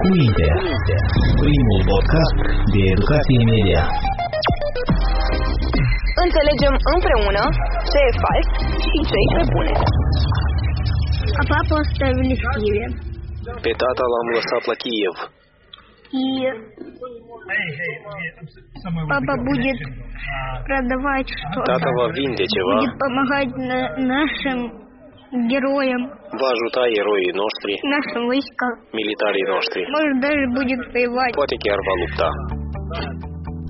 Cu minte. Primul podcast de educație media. Înțelegem împreună ce e fals și ce e bune. А папу оставили в Киеве. Pe tata l-am lăsat la Kiev. И папа будет продавать что-то. Tata va vinde ceva, Будет помогать на- нашим героям, va ajuta eroii noștri, нашим войскам. militarii noștri. Может, даже будет воевать. Poate chiar va lupta.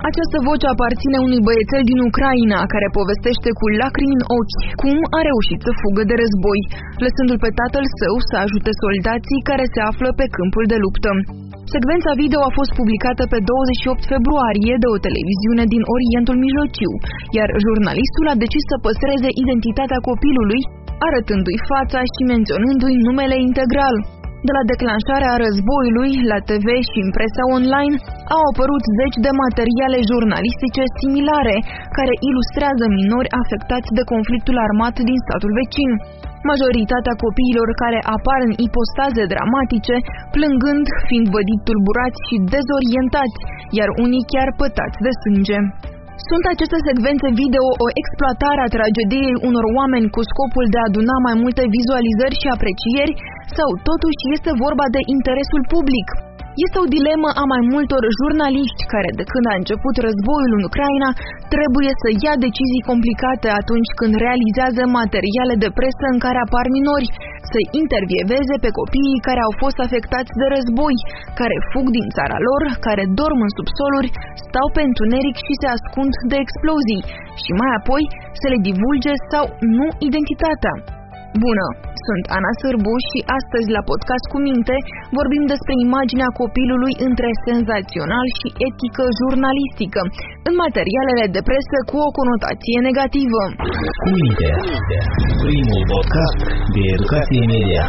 Această voce aparține unui băiețel din Ucraina care povestește cu lacrimi în ochi cum a reușit să fugă de război, lăsându-l pe tatăl său să ajute soldații care se află pe câmpul de luptă. Secvența video a fost publicată pe 28 februarie de o televiziune din Orientul Mijlociu, iar jurnalistul a decis să păstreze identitatea copilului, arătându-i fața și menționându-i numele integral. De la declanșarea războiului, la TV și în presa online, au apărut zeci de materiale jurnalistice similare care ilustrează minori afectați de conflictul armat din statul vecin. Majoritatea copiilor care apar în ipostaze dramatice, plângând, fiind vădit tulburați și dezorientați, iar unii chiar pătați de sânge. Sunt aceste secvențe video o exploatare a tragediei unor oameni cu scopul de a aduna mai multe vizualizări și aprecieri sau totuși este vorba de interesul public? Este o dilemă a mai multor jurnaliști care, de când a început războiul în Ucraina, trebuie să ia decizii complicate atunci când realizează materiale de presă în care apar minori, să intervieveze pe copiii care au fost afectați de război, care fug din țara lor, care dorm în subsoluri, stau pe întuneric și se ascund de explozii, și mai apoi să le divulge sau nu identitatea. Bună! Sunt Ana Sârbu și astăzi la Podcast cu Minte vorbim despre imaginea copilului între senzațional și etică jurnalistică în materialele de presă cu o conotație negativă. Cu minte. Primul podcast de educație media.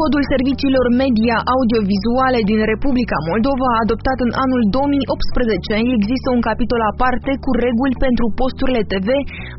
Codul serviciilor media audiovizuale din Republica Moldova, adoptat în anul 2018, există un capitol aparte cu reguli pentru posturile TV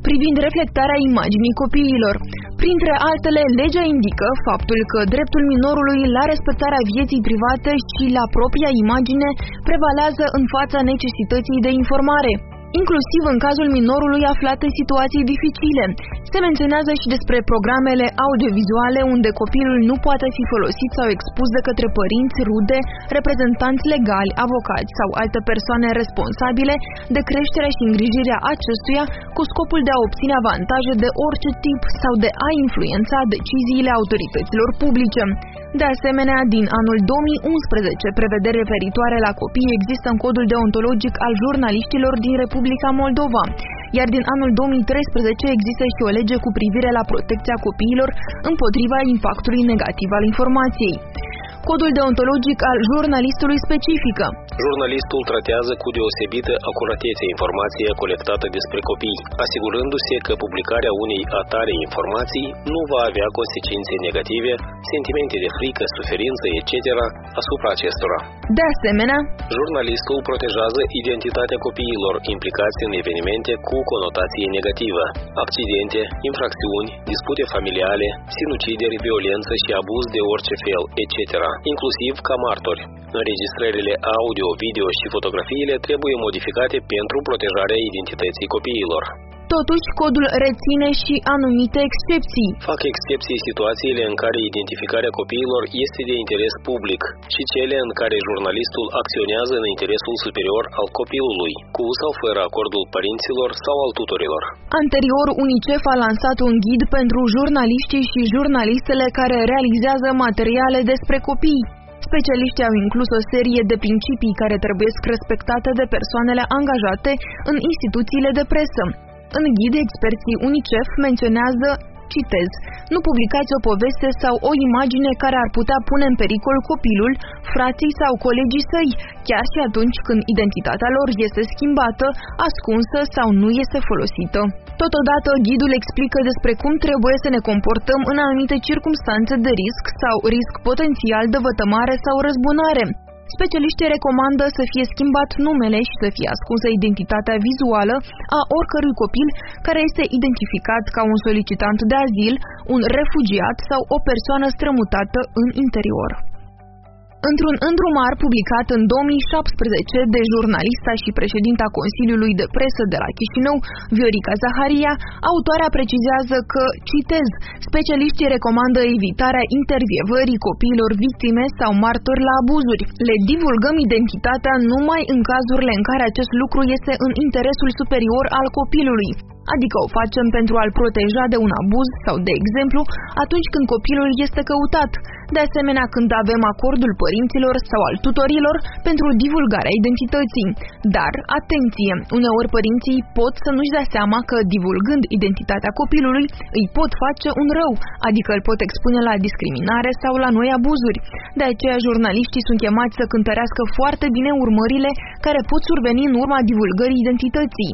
privind reflectarea imaginii copiilor. Printre altele, legea indică faptul că dreptul minorului la respectarea vieții private și la propria imagine prevalează în fața necesității de informare inclusiv în cazul minorului aflat în situații dificile. Se menționează și despre programele audiovizuale unde copilul nu poate fi folosit sau expus de către părinți, rude, reprezentanți legali, avocați sau alte persoane responsabile de creșterea și îngrijirea acestuia cu scopul de a obține avantaje de orice tip sau de a influența deciziile autorităților publice. De asemenea, din anul 2011, prevederi referitoare la copii există în codul deontologic al jurnaliștilor din Republica Moldova, iar din anul 2013 există și o lege cu privire la protecția copiilor împotriva impactului negativ al informației. Codul deontologic al jurnalistului specifică. Jurnalistul tratează cu deosebită acuratețe informația colectată despre copii, asigurându-se că publicarea unei atare informații nu va avea consecințe negative, sentimente de frică, suferință, etc. asupra acestora. De asemenea, Jurnalistul protejează identitatea copiilor implicați în evenimente cu conotație negativă, accidente, infracțiuni, dispute familiale, sinucideri, violență și abuz de orice fel, etc., inclusiv ca martori. Înregistrările audio, video și fotografiile trebuie modificate pentru protejarea identității copiilor. totuși, codul reține și anumite excepții. Fac excepții situațiile în care identificarea copiilor este de interes public și cele în care jurnalistul acționează în interesul superior al copilului, cu sau fără acordul părinților sau al tutorilor. Anterior, UNICEF a lansat un ghid pentru jurnaliștii și jurnalistele care realizează materiale despre copii. Specialiștii au inclus o serie de principii care trebuie respectate de persoanele angajate în instituțiile de presă. În ghid, experții UNICEF menționează citez, nu publicați o poveste sau o imagine care ar putea pune în pericol copilul, frații sau colegii săi, chiar și atunci când identitatea lor este schimbată, ascunsă sau nu este folosită. Totodată, ghidul explică despre cum trebuie să ne comportăm în anumite circunstanțe de risc sau risc potențial de vătămare sau răzbunare. Specialiștii recomandă să fie schimbat numele și să fie ascunsă identitatea vizuală a oricărui copil care este identificat ca un solicitant de azil, un refugiat sau o persoană strămutată în interior. Într-un îndrumar publicat în 2017 de jurnalista și președinta Consiliului de Presă de la Chișinău, Viorica Zaharia, autoarea precizează că, citez, specialiștii recomandă evitarea intervievării copiilor victime sau martori la abuzuri. Le divulgăm identitatea numai în cazurile în care acest lucru este în interesul superior al copilului adică o facem pentru a-l proteja de un abuz sau, de exemplu, atunci când copilul este căutat, de asemenea când avem acordul părinților sau al tutorilor pentru divulgarea identității. Dar, atenție, uneori părinții pot să nu-și dea seama că, divulgând identitatea copilului, îi pot face un rău, adică îl pot expune la discriminare sau la noi abuzuri. De aceea, jurnaliștii sunt chemați să cântărească foarte bine urmările care pot surveni în urma divulgării identității.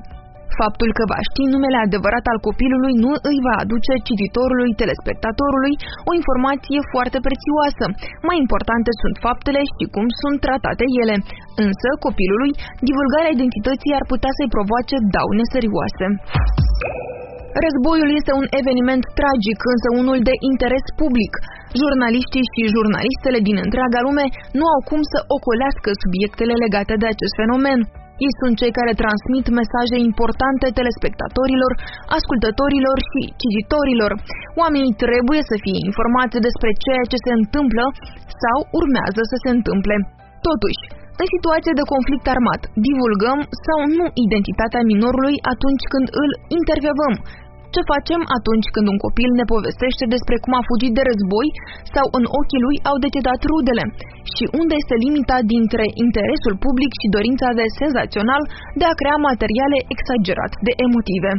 Faptul că va ști numele adevărat al copilului nu îi va aduce cititorului, telespectatorului, o informație foarte prețioasă. Mai importante sunt faptele și cum sunt tratate ele. Însă, copilului, divulgarea identității ar putea să-i provoace daune serioase. Războiul este un eveniment tragic, însă unul de interes public. Jurnaliștii și jurnalistele din întreaga lume nu au cum să ocolească subiectele legate de acest fenomen. Ei sunt cei care transmit mesaje importante telespectatorilor, ascultătorilor și cititorilor. Oamenii trebuie să fie informați despre ceea ce se întâmplă sau urmează să se întâmple. Totuși, în situație de conflict armat, divulgăm sau nu identitatea minorului atunci când îl intervievăm, ce facem atunci când un copil ne povestește despre cum a fugit de război sau în ochii lui au decedat rudele? Și unde este limita dintre interesul public și dorința de senzațional de a crea materiale exagerat de emotive?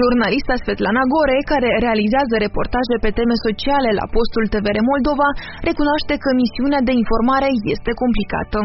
Jurnalista Svetlana Gore, care realizează reportaje pe teme sociale la postul TVR Moldova, recunoaște că misiunea de informare este complicată.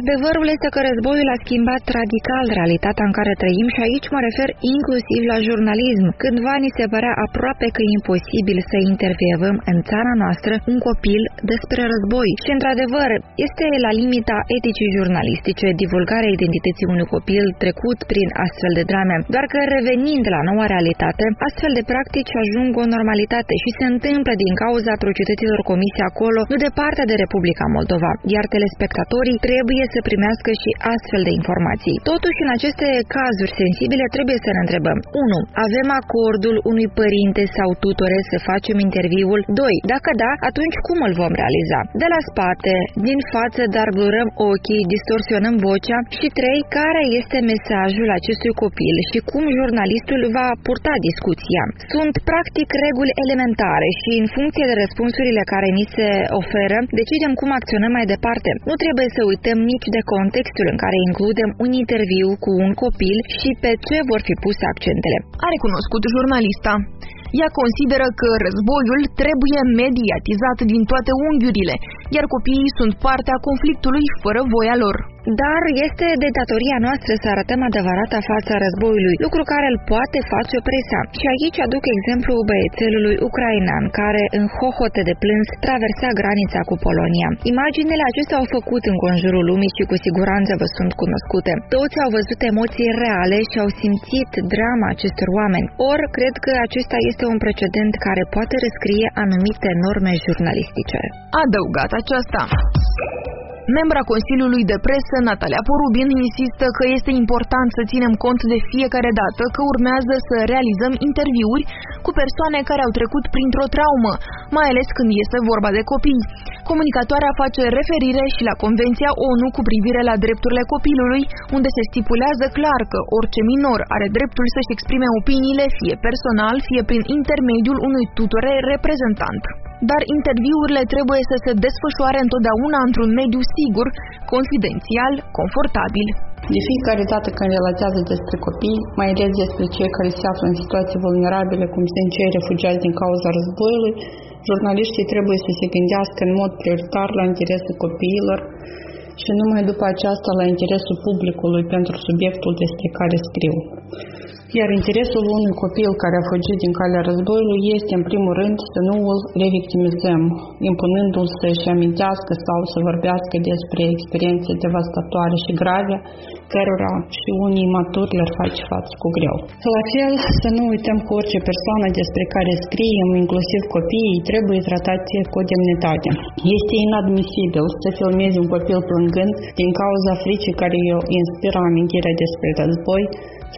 Adevărul este că războiul a schimbat radical realitatea în care trăim și aici mă refer inclusiv la jurnalism. Cândva ni se părea aproape că e imposibil să intervievăm în țara noastră un copil despre război. Și într-adevăr, este la limita eticii jurnalistice divulgarea identității unui copil trecut prin astfel de drame. Doar că revenind la noua realitate, astfel de practici ajung o normalitate și se întâmplă din cauza atrocităților comise acolo, nu departe de Republica Moldova, iar telespectatorii trebuie trebuie să primească și astfel de informații. Totuși, în aceste cazuri sensibile, trebuie să ne întrebăm 1. Avem acordul unui părinte sau tutore să facem interviul? 2. Dacă da, atunci cum îl vom realiza? De la spate, din față, dar blurăm ochii, distorsionăm vocea? Și 3. Care este mesajul acestui copil și cum jurnalistul va purta discuția? Sunt practic reguli elementare și în funcție de răspunsurile care ni se oferă, decidem cum acționăm mai departe. Nu trebuie să uităm nici de contextul în care includem un interviu cu un copil și pe ce vor fi puse accentele. A recunoscut jurnalista. Ea consideră că războiul trebuie mediatizat din toate unghiurile, iar copiii sunt partea conflictului fără voia lor. Dar este de datoria noastră să arătăm adevărata fața războiului, lucru care îl poate face presa. Și aici aduc exemplu băiețelului ucrainean, care în hohote de plâns traversa granița cu Polonia. Imaginele acestea au făcut în conjurul lumii și cu siguranță vă sunt cunoscute. Toți au văzut emoții reale și au simțit drama acestor oameni. Or, cred că acesta este un precedent care poate rescrie anumite norme jurnalistice. Adăugat aceasta. Membra Consiliului de Presă, Natalia Porubin, insistă că este important să ținem cont de fiecare dată că urmează să realizăm interviuri cu persoane care au trecut printr-o traumă, mai ales când este vorba de copii. Comunicatoarea face referire și la Convenția ONU cu privire la drepturile copilului, unde se stipulează clar că orice minor are dreptul să-și exprime opiniile, fie personal, fie prin intermediul unui tutore reprezentant dar interviurile trebuie să se desfășoare întotdeauna într-un mediu sigur, confidențial, confortabil. De fiecare dată când relatează despre copii, mai ales despre cei care se află în situații vulnerabile, cum sunt cei refugiați din cauza războiului, jurnaliștii trebuie să se gândească în mod prioritar la interesul copiilor și numai după aceasta la interesul publicului pentru subiectul despre care scriu. Iar interesul unui copil care a fugit din calea războiului este, în primul rând, să nu îl revictimizăm, impunându-l să-și amintească sau să vorbească despre experiențe devastatoare și grave, cărora și unii maturi le-ar face față cu greu. La fel, să nu uităm că orice persoană despre care scriem, inclusiv copiii, trebuie tratate cu demnitate. Este inadmisibil să filmezi un copil plângând din cauza fricii care îi inspiră amintirea despre război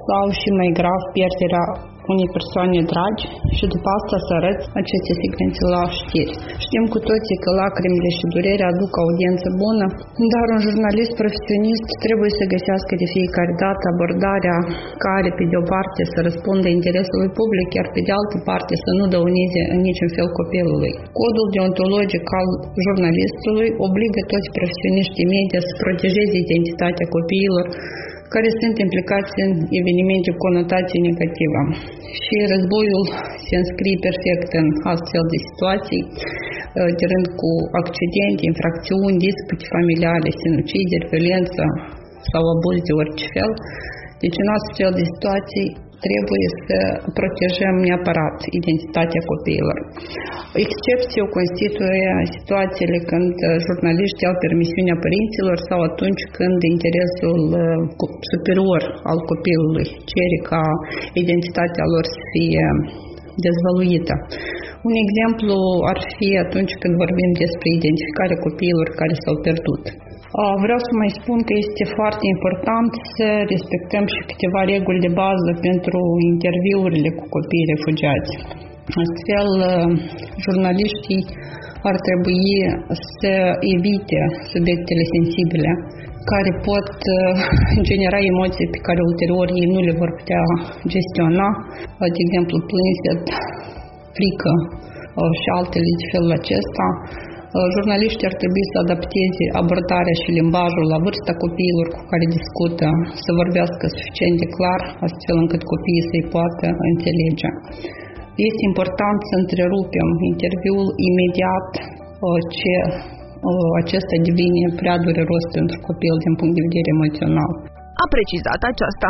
sau și mai grav pierderea unei persoane dragi și după asta să arăți aceste secvențe la știri. Știm cu toții că lacrimile și durerea aduc audiență bună, dar un jurnalist profesionist trebuie să găsească de fiecare dată abordarea care, pe de o parte, să răspundă interesului public, iar pe de altă parte să nu dăuneze în niciun fel copilului. Codul deontologic al jurnalistului obligă toți profesioniștii media să protejeze identitatea copiilor care sunt implicați în evenimente cu conotație negativă. Și războiul se înscrie perfect în astfel de situații, tirând cu accidente, infracțiuni, dispute familiale, sinucideri, violență sau abuz de orice fel. Deci în astfel de situații trebuie să protejăm neapărat identitatea copiilor. Excepție o constituie situațiile când jurnaliștii au permisiunea părinților sau atunci când interesul uh, superior al copilului cere ca identitatea lor să fie dezvăluită. Un exemplu ar fi atunci când vorbim despre identificarea copiilor care s-au pierdut. Vreau să mai spun că este foarte important să respectăm și câteva reguli de bază pentru interviurile cu copiii refugiați. Astfel, jurnaliștii ar trebui să evite subiectele sensibile care pot genera emoții pe care ulterior ei nu le vor putea gestiona, de exemplu plânset, frică și altele de felul acesta. Jurnaliștii ar trebui să adapteze abordarea și limbajul la vârsta copiilor cu care discută, să vorbească suficient de clar, astfel încât copiii să-i poată înțelege. Este important să întrerupem interviul imediat ce acesta devine prea dureros pentru copil din punct de vedere emoțional. A precizat aceasta.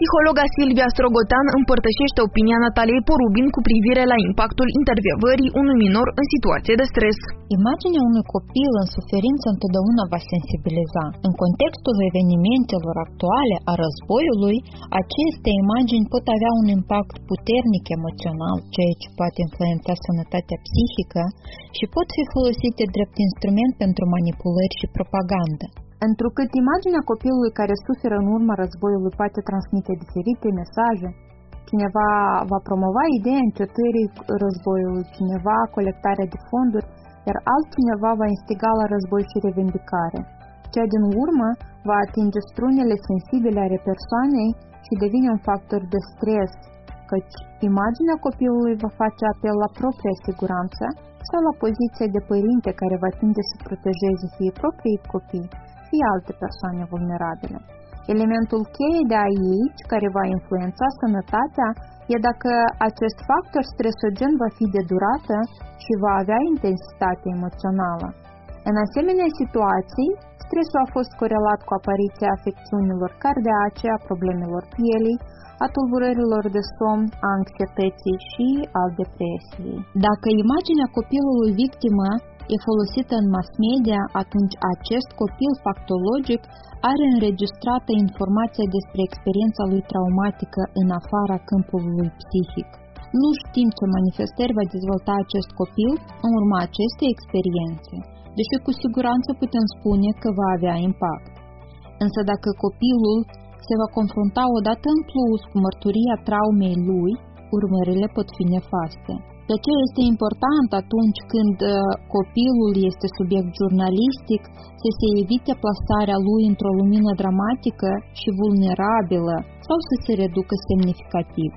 Psihologa Silvia Strogotan împărtășește opinia Nataliei Porubin cu privire la impactul intervievării unui minor în situație de stres. Imaginea unui copil în suferință întotdeauna va sensibiliza. În contextul evenimentelor actuale a războiului, aceste imagini pot avea un impact puternic emoțional, ceea ce poate influența sănătatea psihică și pot fi folosite drept instrument pentru manipulări și propagandă. Întrucât imaginea copilului care suferă în urma războiului poate transmite diferite mesaje, cineva va promova ideea încetării războiului, cineva colectarea de fonduri, iar altcineva va instiga la război și revendicare. Cea din urmă va atinge strunele sensibile ale persoanei și devine un factor de stres, căci imaginea copilului va face apel la propria siguranță sau la poziția de părinte care va tinde să protejeze fie proprii copii, fie alte persoane vulnerabile. Elementul cheie de aici, care va influența sănătatea, e dacă acest factor stresogen va fi de durată și va avea intensitate emoțională. În asemenea situații, stresul a fost corelat cu apariția afecțiunilor cardiace, a problemelor pielii, a tulburărilor de somn, a anxietății și al depresiei. Dacă imaginea copilului victimă e folosită în mass media, atunci acest copil factologic are înregistrată informația despre experiența lui traumatică în afara câmpului psihic. Nu știm ce manifestări va dezvolta acest copil în urma acestei experiențe, deși cu siguranță putem spune că va avea impact. Însă dacă copilul se va confrunta odată în plus cu mărturia traumei lui, urmările pot fi nefaste. De ce este important atunci când uh, copilul este subiect jurnalistic să se evite plasarea lui într-o lumină dramatică și vulnerabilă sau să se reducă semnificativ.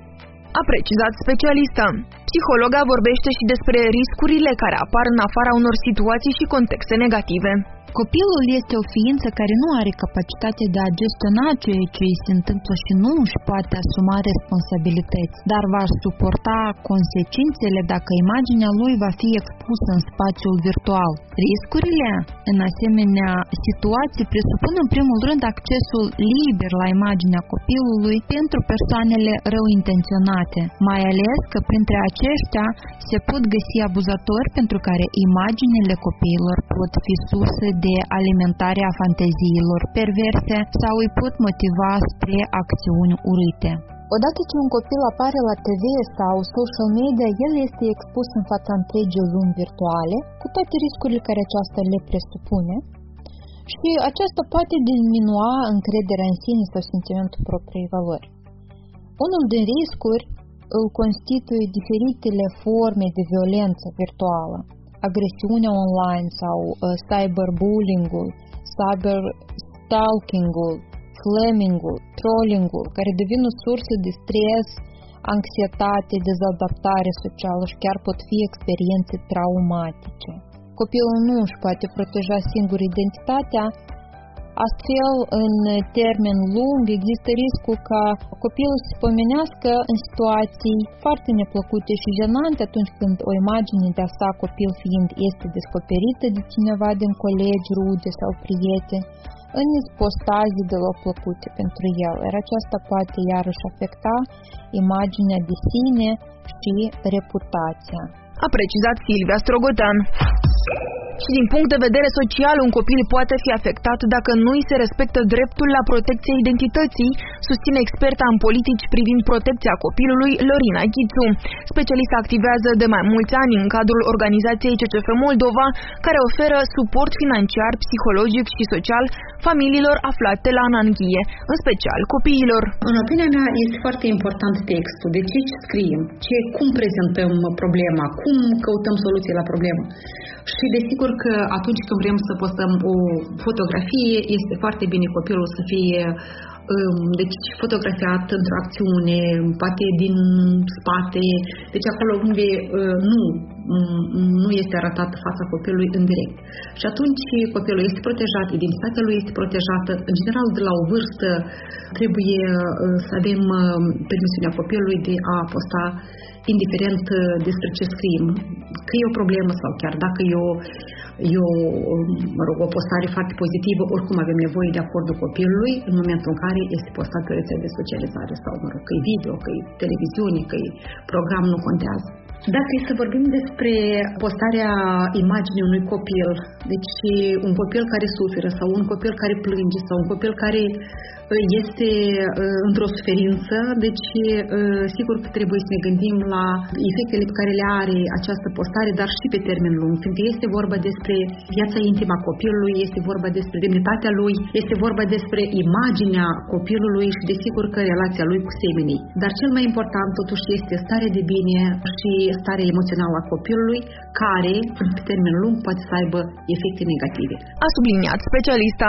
A precizat specialista. Psihologa vorbește și despre riscurile care apar în afara unor situații și contexte negative. Copilul este o ființă care nu are capacitatea de a gestiona ceea ce îi se întâmplă și nu își poate asuma responsabilități, dar va suporta consecințele dacă imaginea lui va fi expusă în spațiul virtual. Riscurile în asemenea situații presupun în primul rând accesul liber la imaginea copilului pentru persoanele rău intenționate, mai ales că printre aceștia se pot găsi abuzatori pentru care imaginile copiilor pot fi surse de alimentare a fanteziilor perverse sau îi pot motiva spre acțiuni urâte. Odată ce un copil apare la TV sau social media, el este expus în fața întregii lumi virtuale, cu toate riscurile care aceasta le presupune, și aceasta poate diminua încrederea în sine sau sentimentul propriei valori. Unul din riscuri îl constituie diferitele forme de violență virtuală, agresiunea online sau uh, cyberbullying-ul, cyberstalking-ul, flaming-ul, trolling-ul, care devin o sursă de stres, anxietate, dezadaptare socială și chiar pot fi experiențe traumatice. Copilul nu își poate proteja singur identitatea, Astfel, în termen lung, există riscul ca copilul să se pomenească în situații foarte neplăcute și jenante atunci când o imagine de-a sa copil fiind este descoperită de cineva din colegi, rude sau prieteni, în postaze deloc plăcute pentru el, iar aceasta poate iarăși afecta imaginea de sine și reputația. A precizat Silvia Strogotan. Și din punct de vedere social, un copil poate fi afectat dacă nu îi se respectă dreptul la protecția identității, susține experta în politici privind protecția copilului Lorina Ghițu. Specialista activează de mai mulți ani în cadrul organizației CCF Moldova, care oferă suport financiar, psihologic și social familiilor aflate la ananghie, în special copiilor. În opinia mea este foarte important textul, de ce scriem, ce, cum prezentăm problema, cum căutăm soluții la problemă. Și desigur că atunci când vrem să postăm o fotografie, este foarte bine copilul să fie um, deci fotografiat într-o acțiune, poate din spate, deci acolo unde uh, nu nu este arătată fața copilului în direct. Și atunci copilul este protejat, identitatea lui este protejată. În general, de la o vârstă trebuie uh, să avem uh, permisiunea copilului de a posta indiferent uh, despre ce scriem, că e o problemă sau chiar dacă e o, e o, mă rog, o postare foarte pozitivă, oricum avem nevoie de acordul copilului în momentul în care este postat pe rețele de socializare sau, mă rog, că e video, că e televiziune, că e program, nu contează. Dacă e să vorbim despre postarea imaginii unui copil, deci un copil care suferă sau un copil care plânge sau un copil care este uh, într-o suferință, deci uh, sigur că trebuie să ne gândim la efectele pe care le are această postare, dar și pe termen lung, fiindcă este vorba despre viața intimă a copilului, este vorba despre demnitatea lui, este vorba despre imaginea copilului și desigur că relația lui cu semenii. Dar cel mai important totuși este starea de bine și starea emoțională a copilului, care, pe termen lung, poate să aibă efecte negative. A subliniat specialista.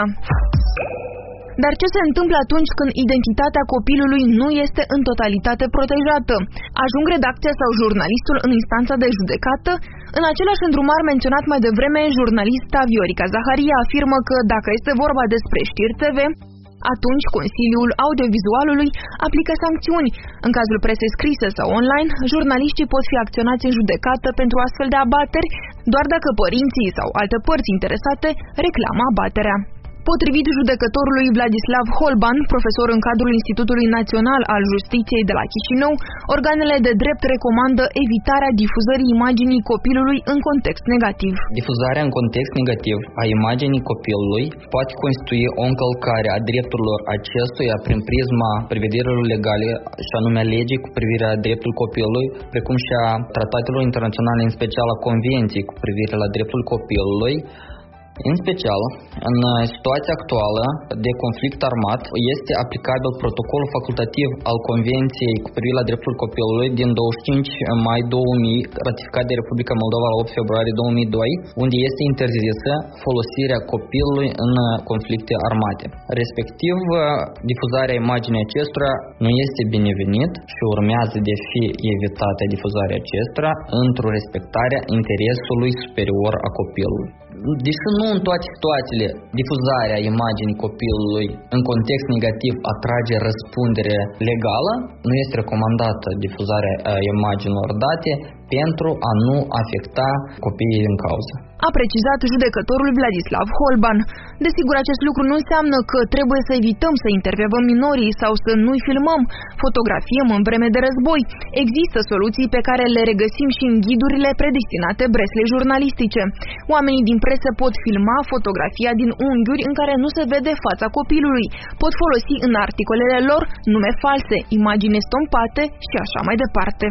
Dar ce se întâmplă atunci când identitatea copilului nu este în totalitate protejată? Ajung redacția sau jurnalistul în instanța de judecată? În același îndrumar menționat mai devreme, jurnalista Viorica Zaharia afirmă că dacă este vorba despre știri TV, atunci Consiliul Audiovizualului aplică sancțiuni. În cazul presei scrise sau online, jurnaliștii pot fi acționați în judecată pentru astfel de abateri, doar dacă părinții sau alte părți interesate reclamă abaterea. Potrivit judecătorului Vladislav Holban, profesor în cadrul Institutului Național al Justiției de la Chișinău, organele de drept recomandă evitarea difuzării imaginii copilului în context negativ. Difuzarea în context negativ a imaginii copilului poate constitui o încălcare a drepturilor acestuia prin prisma prevederilor legale și anume a legii cu privire la dreptul copilului, precum și a tratatelor internaționale, în special a convenției cu privire la dreptul copilului, în special, în situația actuală de conflict armat, este aplicabil protocolul facultativ al Convenției cu privire la dreptul copilului din 25 mai 2000, ratificat de Republica Moldova la 8 februarie 2002, unde este interzisă folosirea copilului în conflicte armate. Respectiv, difuzarea imaginii acestora nu este binevenit și urmează de fi evitată difuzarea acestora într-o respectare interesului superior a copilului. Deși nu în toate situațiile difuzarea imaginii copilului în context negativ atrage răspundere legală, nu este recomandată difuzarea imaginilor date pentru a nu afecta copiii în cauză. A precizat judecătorul Vladislav Holban. Desigur, acest lucru nu înseamnă că trebuie să evităm să intervievăm minorii sau să nu-i filmăm, fotografiem în vreme de război. Există soluții pe care le regăsim și în ghidurile predestinate breslei jurnalistice. Oamenii din presă pot filma fotografia din unghiuri în care nu se vede fața copilului. Pot folosi în articolele lor nume false, imagini stompate și așa mai departe.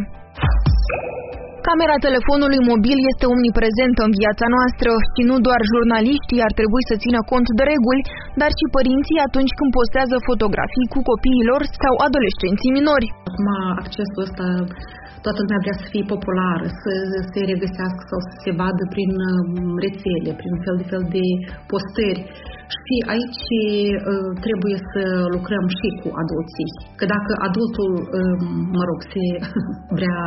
Camera telefonului mobil este omniprezentă în viața noastră și nu doar jurnaliștii ar trebui să țină cont de reguli, dar și părinții atunci când postează fotografii cu copiilor sau adolescenții minori. Acum accesul ăsta toată lumea vrea să fie populară, să se regăsească sau să se vadă prin um, rețele, prin fel de fel de postări. Și aici uh, trebuie să lucrăm și cu adulții. Că dacă adultul, um, mă rog, se vrea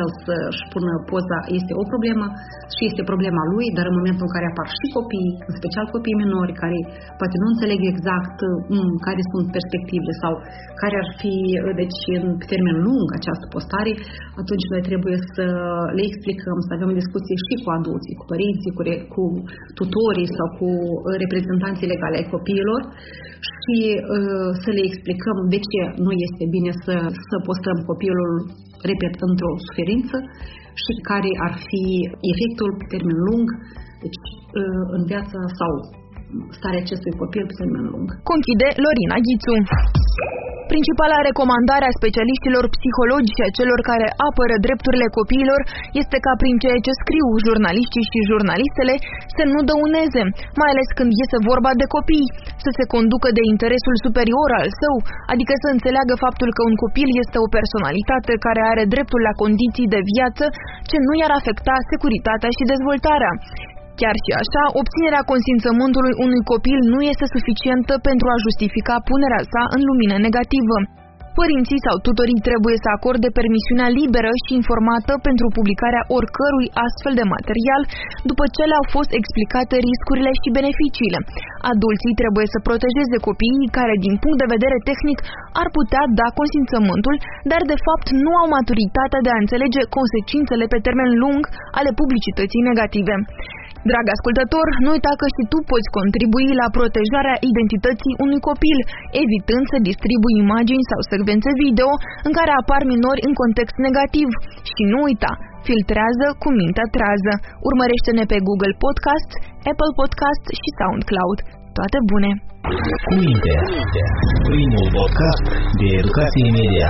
el să-și pună poza, este o problemă și este problema lui, dar în momentul în care apar și copii, în special copii minori, care poate nu înțeleg exact um, care sunt perspectivele sau care ar fi, uh, deci, în termen lung această postare, atunci noi trebuie să le explicăm, să avem o discuție și cu adulții, cu părinții, cu, cu tutorii sau cu uh, reprezentanții legale ai copiilor și uh, să le explicăm de ce nu este bine să, să postăm copilul, repet, într-o suferință și care ar fi efectul pe termen lung, deci uh, în viața sau starea acestui copil pe termen lung. Conchide Lorina Ghițu. Principala recomandare a specialiștilor psihologi și a celor care apără drepturile copiilor este ca prin ceea ce scriu jurnaliștii și jurnalistele să nu dăuneze, mai ales când iese vorba de copii, să se conducă de interesul superior al său, adică să înțeleagă faptul că un copil este o personalitate care are dreptul la condiții de viață ce nu i-ar afecta securitatea și dezvoltarea. Chiar și așa, obținerea consimțământului unui copil nu este suficientă pentru a justifica punerea sa în lumină negativă. Părinții sau tutorii trebuie să acorde permisiunea liberă și informată pentru publicarea oricărui astfel de material, după ce le-au fost explicate riscurile și beneficiile. Adulții trebuie să protejeze copiii care, din punct de vedere tehnic, ar putea da consimțământul, dar de fapt nu au maturitatea de a înțelege consecințele pe termen lung ale publicității negative. Drag ascultător, nu uita că și tu poți contribui la protejarea identității unui copil, evitând să distribui imagini sau secvențe video în care apar minori în context negativ. Și nu uita, filtrează cu mintea trează. Urmărește-ne pe Google Podcast, Apple Podcast și SoundCloud. Toate bune! Cu minte, primul podcast de educație media.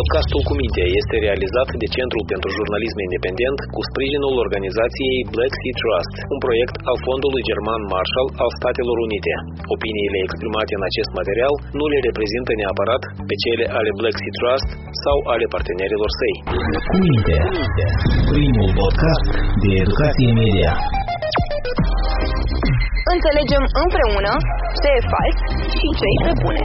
Podcastul cu minte este realizat de Centrul pentru Jurnalism Independent cu sprijinul organizației Black Sea Trust, un proiect al Fondului German Marshall al Statelor Unite. Opiniile exprimate în acest material nu le reprezintă neapărat pe cele ale Black Sea Trust sau ale partenerilor săi. Cu minte, primul podcast de educație media. Înțelegem împreună ce e fals și ce e bune.